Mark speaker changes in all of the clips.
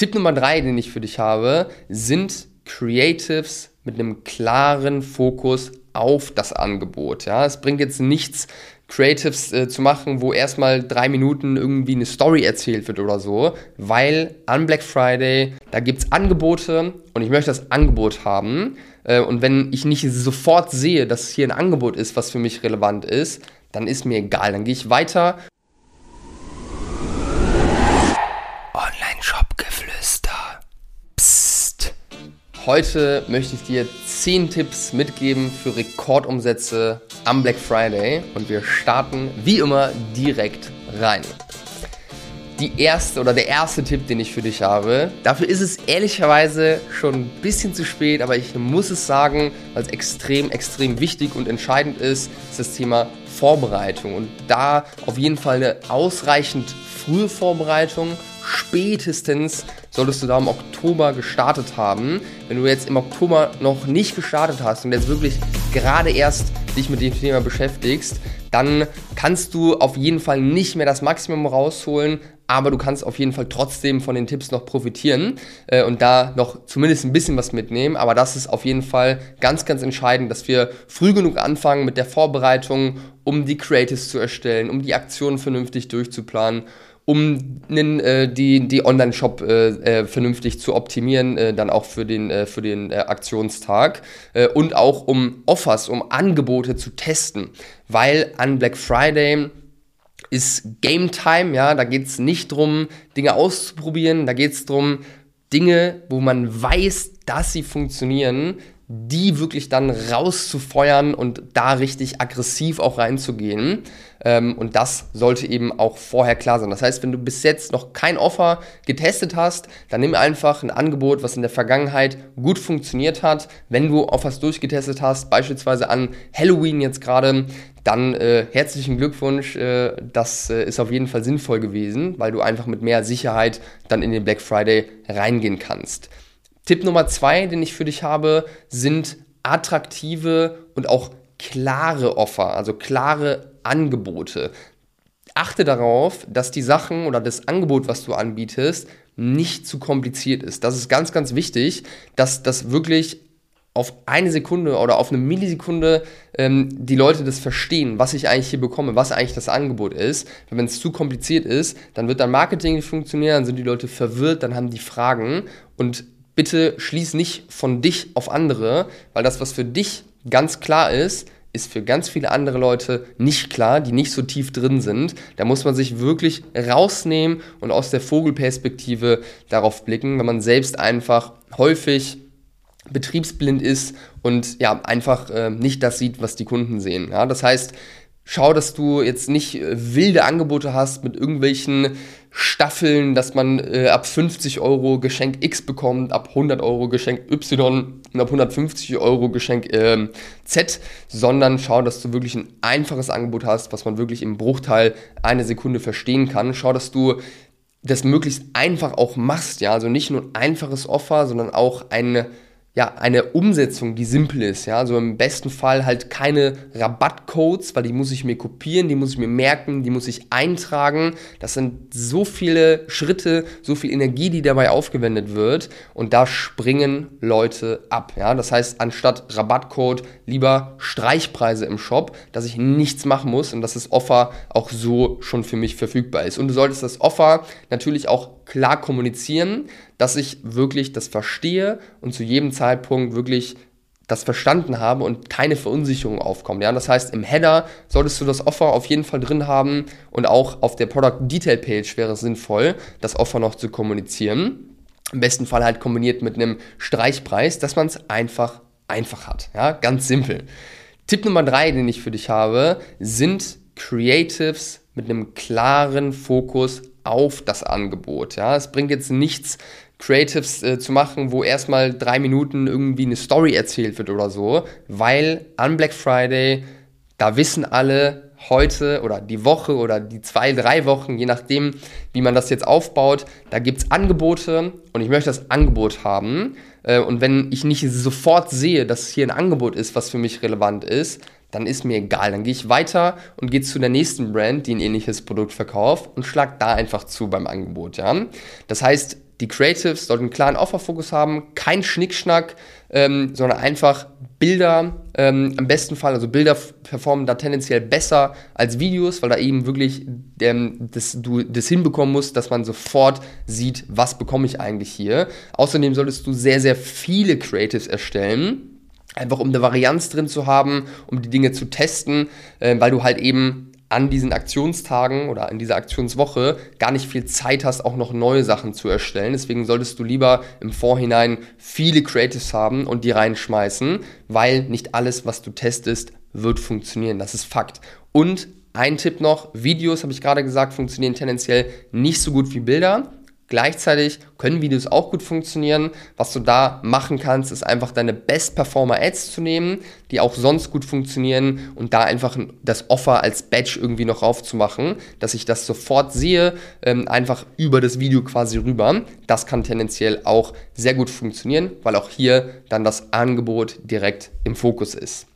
Speaker 1: Tipp Nummer drei, den ich für dich habe, sind Creatives mit einem klaren Fokus auf das Angebot. Ja, es bringt jetzt nichts, Creatives äh, zu machen, wo erstmal drei Minuten irgendwie eine Story erzählt wird oder so, weil an Black Friday, da gibt es Angebote und ich möchte das Angebot haben. Äh, und wenn ich nicht sofort sehe, dass hier ein Angebot ist, was für mich relevant ist, dann ist mir egal. Dann gehe ich weiter. Heute möchte ich dir 10 Tipps mitgeben für Rekordumsätze am Black Friday und wir starten wie immer direkt rein. Die erste oder der erste Tipp, den ich für dich habe, dafür ist es ehrlicherweise schon ein bisschen zu spät, aber ich muss es sagen, weil es extrem, extrem wichtig und entscheidend ist, ist das Thema Vorbereitung und da auf jeden Fall eine ausreichend frühe Vorbereitung spätestens solltest du da im Oktober gestartet haben. Wenn du jetzt im Oktober noch nicht gestartet hast und jetzt wirklich gerade erst dich mit dem Thema beschäftigst, dann kannst du auf jeden Fall nicht mehr das Maximum rausholen, aber du kannst auf jeden Fall trotzdem von den Tipps noch profitieren äh, und da noch zumindest ein bisschen was mitnehmen. Aber das ist auf jeden Fall ganz, ganz entscheidend, dass wir früh genug anfangen mit der Vorbereitung, um die Creatives zu erstellen, um die Aktionen vernünftig durchzuplanen um äh, die, die Online-Shop äh, äh, vernünftig zu optimieren, äh, dann auch für den, äh, für den äh, Aktionstag und auch um Offers, um Angebote zu testen, weil an Black Friday ist Game Time, ja, da geht es nicht darum, Dinge auszuprobieren, da geht es darum, Dinge, wo man weiß, dass sie funktionieren, die wirklich dann rauszufeuern und da richtig aggressiv auch reinzugehen. Ähm, und das sollte eben auch vorher klar sein. Das heißt, wenn du bis jetzt noch kein Offer getestet hast, dann nimm einfach ein Angebot, was in der Vergangenheit gut funktioniert hat. Wenn du Offers durchgetestet hast, beispielsweise an Halloween jetzt gerade, dann äh, herzlichen Glückwunsch. Äh, das äh, ist auf jeden Fall sinnvoll gewesen, weil du einfach mit mehr Sicherheit dann in den Black Friday reingehen kannst. Tipp Nummer zwei, den ich für dich habe, sind attraktive und auch klare Offer, also klare Angebote. Achte darauf, dass die Sachen oder das Angebot, was du anbietest, nicht zu kompliziert ist. Das ist ganz, ganz wichtig, dass das wirklich auf eine Sekunde oder auf eine Millisekunde ähm, die Leute das verstehen, was ich eigentlich hier bekomme, was eigentlich das Angebot ist. Wenn es zu kompliziert ist, dann wird dein Marketing nicht funktionieren, dann sind die Leute verwirrt, dann haben die Fragen und bitte schließ nicht von dich auf andere, weil das, was für dich ganz klar ist, ist für ganz viele andere Leute nicht klar, die nicht so tief drin sind. Da muss man sich wirklich rausnehmen und aus der Vogelperspektive darauf blicken, wenn man selbst einfach häufig betriebsblind ist und ja, einfach äh, nicht das sieht, was die Kunden sehen. Ja? Das heißt, schau, dass du jetzt nicht äh, wilde Angebote hast mit irgendwelchen Staffeln, dass man äh, ab 50 Euro Geschenk X bekommt, ab 100 Euro Geschenk Y und ab 150 Euro Geschenk äh, Z, sondern schau, dass du wirklich ein einfaches Angebot hast, was man wirklich im Bruchteil einer Sekunde verstehen kann. Schau, dass du das möglichst einfach auch machst, ja, also nicht nur ein einfaches Offer, sondern auch ein ja, eine Umsetzung, die simpel ist, ja, also im besten Fall halt keine Rabattcodes, weil die muss ich mir kopieren, die muss ich mir merken, die muss ich eintragen. Das sind so viele Schritte, so viel Energie, die dabei aufgewendet wird und da springen Leute ab, ja. Das heißt, anstatt Rabattcode lieber Streichpreise im Shop, dass ich nichts machen muss und dass das Offer auch so schon für mich verfügbar ist. Und du solltest das Offer natürlich auch klar kommunizieren, dass ich wirklich das verstehe und zu jedem Zeitpunkt wirklich das verstanden habe und keine Verunsicherung aufkommt. Ja? Das heißt, im Header solltest du das Offer auf jeden Fall drin haben und auch auf der Product Detail Page wäre es sinnvoll, das Offer noch zu kommunizieren. Im besten Fall halt kombiniert mit einem Streichpreis, dass man es einfach einfach hat. Ja? Ganz simpel. Tipp Nummer drei, den ich für dich habe, sind Creatives mit einem klaren Fokus auf das Angebot. Ja? Es bringt jetzt nichts, Creatives äh, zu machen, wo erstmal drei Minuten irgendwie eine Story erzählt wird oder so, weil an Black Friday, da wissen alle heute oder die Woche oder die zwei, drei Wochen, je nachdem, wie man das jetzt aufbaut, da gibt es Angebote und ich möchte das Angebot haben. Äh, und wenn ich nicht sofort sehe, dass hier ein Angebot ist, was für mich relevant ist, dann ist mir egal. Dann gehe ich weiter und gehe zu der nächsten Brand, die ein ähnliches Produkt verkauft und schlag da einfach zu beim Angebot. Ja? Das heißt, die Creatives sollten einen klaren Offerfokus haben, kein Schnickschnack, ähm, sondern einfach Bilder, ähm, im besten Fall, also Bilder performen da tendenziell besser als Videos, weil da eben wirklich ähm, das, du das hinbekommen musst, dass man sofort sieht, was bekomme ich eigentlich hier. Außerdem solltest du sehr, sehr viele Creatives erstellen. Einfach um eine Varianz drin zu haben, um die Dinge zu testen, äh, weil du halt eben an diesen Aktionstagen oder in dieser Aktionswoche gar nicht viel Zeit hast, auch noch neue Sachen zu erstellen. Deswegen solltest du lieber im Vorhinein viele Creatives haben und die reinschmeißen, weil nicht alles, was du testest, wird funktionieren. Das ist Fakt. Und ein Tipp noch, Videos, habe ich gerade gesagt, funktionieren tendenziell nicht so gut wie Bilder. Gleichzeitig können Videos auch gut funktionieren. Was du da machen kannst, ist einfach deine Best Performer Ads zu nehmen, die auch sonst gut funktionieren und da einfach das Offer als Badge irgendwie noch raufzumachen, dass ich das sofort sehe, ähm, einfach über das Video quasi rüber. Das kann tendenziell auch sehr gut funktionieren, weil auch hier dann das Angebot direkt im Fokus ist.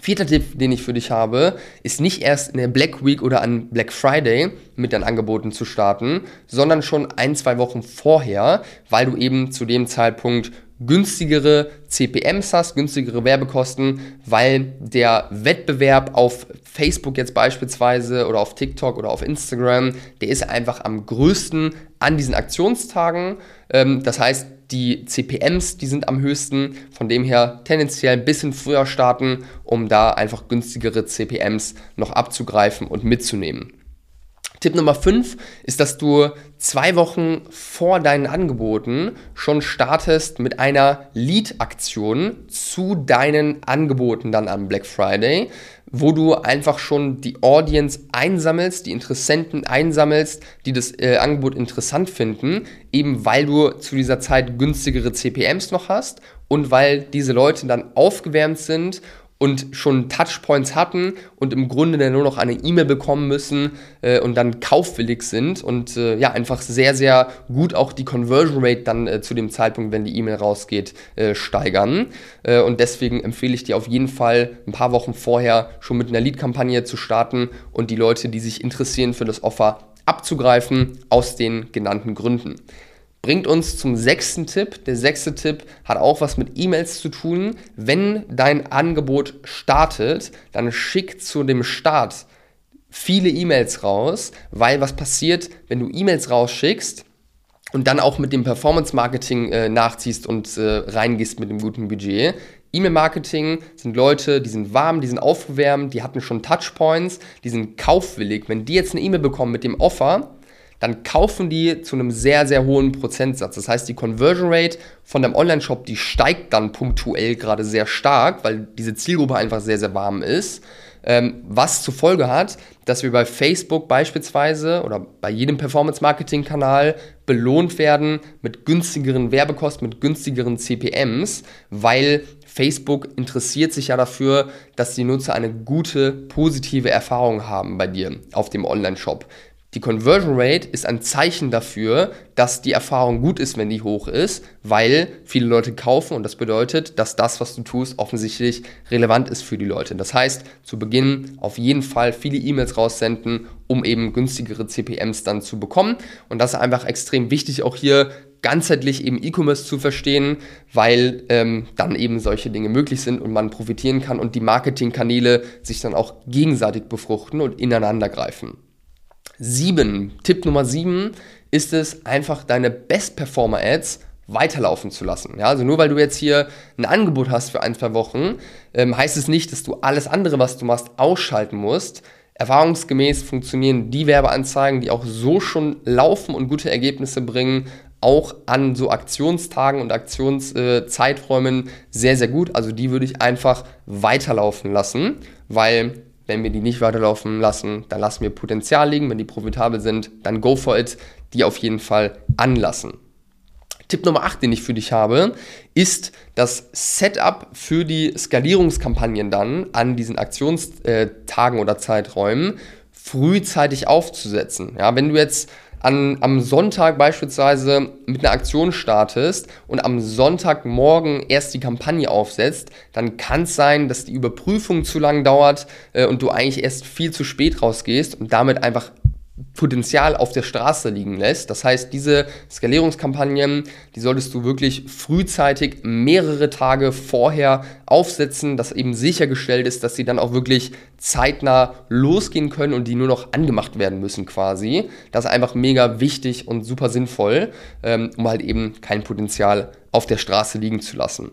Speaker 1: Vierter Tipp, den ich für dich habe, ist nicht erst in der Black Week oder an Black Friday mit deinen Angeboten zu starten, sondern schon ein, zwei Wochen vorher, weil du eben zu dem Zeitpunkt günstigere CPMs hast, günstigere Werbekosten, weil der Wettbewerb auf Facebook jetzt beispielsweise oder auf TikTok oder auf Instagram, der ist einfach am größten an diesen Aktionstagen. Ähm, das heißt, die CPMs, die sind am höchsten, von dem her tendenziell ein bisschen früher starten, um da einfach günstigere CPMs noch abzugreifen und mitzunehmen. Tipp Nummer 5 ist, dass du zwei Wochen vor deinen Angeboten schon startest mit einer Lead-Aktion zu deinen Angeboten dann am Black Friday, wo du einfach schon die Audience einsammelst, die Interessenten einsammelst, die das äh, Angebot interessant finden, eben weil du zu dieser Zeit günstigere CPMs noch hast und weil diese Leute dann aufgewärmt sind und schon Touchpoints hatten und im Grunde dann nur noch eine E-Mail bekommen müssen äh, und dann kaufwillig sind und äh, ja, einfach sehr, sehr gut auch die Conversion Rate dann äh, zu dem Zeitpunkt, wenn die E-Mail rausgeht, äh, steigern. Äh, und deswegen empfehle ich dir auf jeden Fall ein paar Wochen vorher schon mit einer Lead-Kampagne zu starten und die Leute, die sich interessieren für das Offer, abzugreifen aus den genannten Gründen. Bringt uns zum sechsten Tipp. Der sechste Tipp hat auch was mit E-Mails zu tun. Wenn dein Angebot startet, dann schick zu dem Start viele E-Mails raus, weil was passiert, wenn du E-Mails rausschickst und dann auch mit dem Performance-Marketing äh, nachziehst und äh, reingehst mit dem guten Budget. E-Mail-Marketing sind Leute, die sind warm, die sind aufgewärmt, die hatten schon Touchpoints, die sind kaufwillig. Wenn die jetzt eine E-Mail bekommen mit dem Offer, dann kaufen die zu einem sehr, sehr hohen Prozentsatz. Das heißt, die Conversion Rate von dem Online-Shop, die steigt dann punktuell gerade sehr stark, weil diese Zielgruppe einfach sehr, sehr warm ist. Ähm, was zur Folge hat, dass wir bei Facebook beispielsweise oder bei jedem Performance-Marketing-Kanal belohnt werden mit günstigeren Werbekosten, mit günstigeren CPMs, weil Facebook interessiert sich ja dafür, dass die Nutzer eine gute, positive Erfahrung haben bei dir auf dem Online-Shop. Die Conversion Rate ist ein Zeichen dafür, dass die Erfahrung gut ist, wenn die hoch ist, weil viele Leute kaufen und das bedeutet, dass das, was du tust, offensichtlich relevant ist für die Leute. Das heißt, zu Beginn auf jeden Fall viele E-Mails raussenden, um eben günstigere CPMs dann zu bekommen. Und das ist einfach extrem wichtig, auch hier ganzheitlich eben E-Commerce zu verstehen, weil ähm, dann eben solche Dinge möglich sind und man profitieren kann und die Marketingkanäle sich dann auch gegenseitig befruchten und ineinander greifen. Sieben, Tipp Nummer sieben ist es, einfach deine Best-Performer-Ads weiterlaufen zu lassen. Ja, also nur weil du jetzt hier ein Angebot hast für ein, zwei Wochen, ähm, heißt es nicht, dass du alles andere, was du machst, ausschalten musst. Erfahrungsgemäß funktionieren die Werbeanzeigen, die auch so schon laufen und gute Ergebnisse bringen, auch an so Aktionstagen und Aktionszeiträumen äh, sehr, sehr gut. Also die würde ich einfach weiterlaufen lassen, weil wenn wir die nicht weiterlaufen lassen, dann lassen wir Potenzial liegen. Wenn die profitabel sind, dann go for it. Die auf jeden Fall anlassen. Tipp Nummer 8, den ich für dich habe, ist das Setup für die Skalierungskampagnen dann an diesen Aktionstagen oder Zeiträumen frühzeitig aufzusetzen. Ja, wenn du jetzt an, am Sonntag beispielsweise mit einer Aktion startest und am Sonntagmorgen erst die Kampagne aufsetzt, dann kann es sein, dass die Überprüfung zu lang dauert äh, und du eigentlich erst viel zu spät rausgehst und damit einfach Potenzial auf der Straße liegen lässt. Das heißt, diese Skalierungskampagnen, die solltest du wirklich frühzeitig mehrere Tage vorher aufsetzen, dass eben sichergestellt ist, dass sie dann auch wirklich zeitnah losgehen können und die nur noch angemacht werden müssen quasi. Das ist einfach mega wichtig und super sinnvoll, ähm, um halt eben kein Potenzial auf der Straße liegen zu lassen.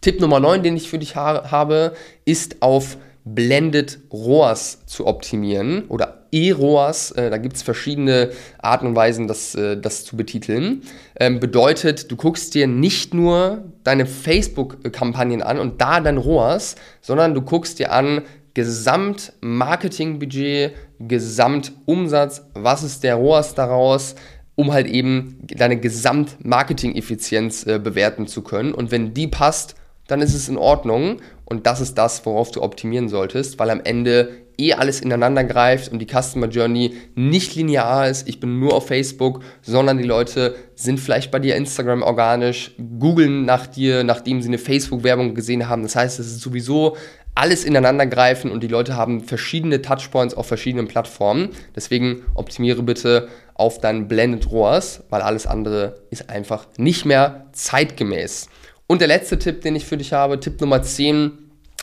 Speaker 1: Tipp Nummer 9, den ich für dich ha habe, ist auf Blended ROAS zu optimieren oder E-ROAS, äh, da gibt es verschiedene Arten und Weisen, das, äh, das zu betiteln. Ähm, bedeutet, du guckst dir nicht nur deine Facebook-Kampagnen an und da dein ROAS, sondern du guckst dir an, Gesamtmarketingbudget, Gesamtumsatz, was ist der ROAS daraus, um halt eben deine Gesamtmarketing-Effizienz äh, bewerten zu können. Und wenn die passt, dann ist es in Ordnung. Und das ist das, worauf du optimieren solltest, weil am Ende eh alles ineinander greift und die Customer Journey nicht linear ist. Ich bin nur auf Facebook, sondern die Leute sind vielleicht bei dir Instagram organisch, googeln nach dir, nachdem sie eine Facebook-Werbung gesehen haben. Das heißt, es ist sowieso alles ineinander greifen und die Leute haben verschiedene Touchpoints auf verschiedenen Plattformen. Deswegen optimiere bitte auf dein Blended ROAS, weil alles andere ist einfach nicht mehr zeitgemäß. Und der letzte Tipp, den ich für dich habe, Tipp Nummer 10,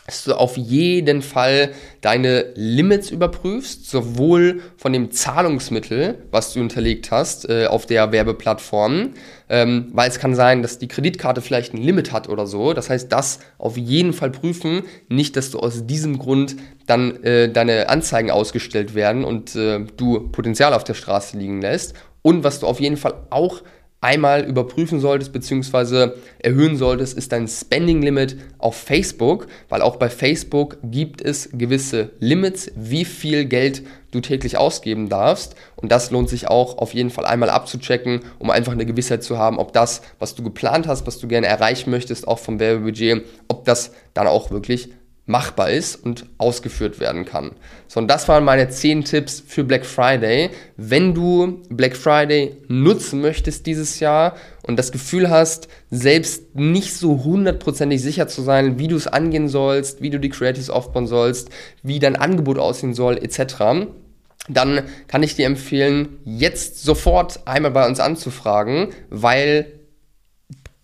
Speaker 1: dass du auf jeden Fall deine Limits überprüfst, sowohl von dem Zahlungsmittel, was du hinterlegt hast äh, auf der Werbeplattform, ähm, weil es kann sein, dass die Kreditkarte vielleicht ein Limit hat oder so. Das heißt, das auf jeden Fall prüfen, nicht, dass du aus diesem Grund dann äh, deine Anzeigen ausgestellt werden und äh, du Potenzial auf der Straße liegen lässt. Und was du auf jeden Fall auch einmal überprüfen solltest bzw. erhöhen solltest, ist dein Spending Limit auf Facebook, weil auch bei Facebook gibt es gewisse Limits, wie viel Geld du täglich ausgeben darfst und das lohnt sich auch auf jeden Fall einmal abzuchecken, um einfach eine Gewissheit zu haben, ob das, was du geplant hast, was du gerne erreichen möchtest, auch vom Werbebudget, ob das dann auch wirklich machbar ist und ausgeführt werden kann. So, und das waren meine 10 Tipps für Black Friday. Wenn du Black Friday nutzen möchtest dieses Jahr und das Gefühl hast, selbst nicht so hundertprozentig sicher zu sein, wie du es angehen sollst, wie du die Creatives aufbauen sollst, wie dein Angebot aussehen soll, etc., dann kann ich dir empfehlen, jetzt sofort einmal bei uns anzufragen, weil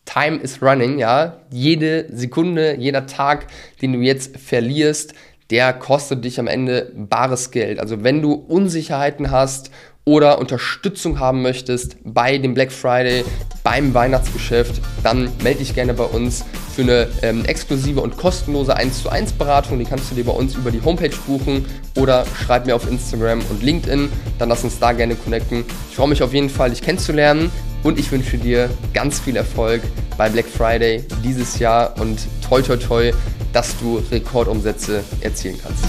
Speaker 1: Time is running, ja. Jede Sekunde, jeder Tag, den du jetzt verlierst, der kostet dich am Ende bares Geld. Also wenn du Unsicherheiten hast oder Unterstützung haben möchtest bei dem Black Friday, beim Weihnachtsgeschäft, dann melde dich gerne bei uns für eine ähm, exklusive und kostenlose 1 zu 1 Beratung. Die kannst du dir bei uns über die Homepage buchen oder schreib mir auf Instagram und LinkedIn. Dann lass uns da gerne connecten. Ich freue mich auf jeden Fall, dich kennenzulernen und ich wünsche dir ganz viel Erfolg bei Black Friday dieses Jahr und toi toi toi, dass du Rekordumsätze erzielen kannst.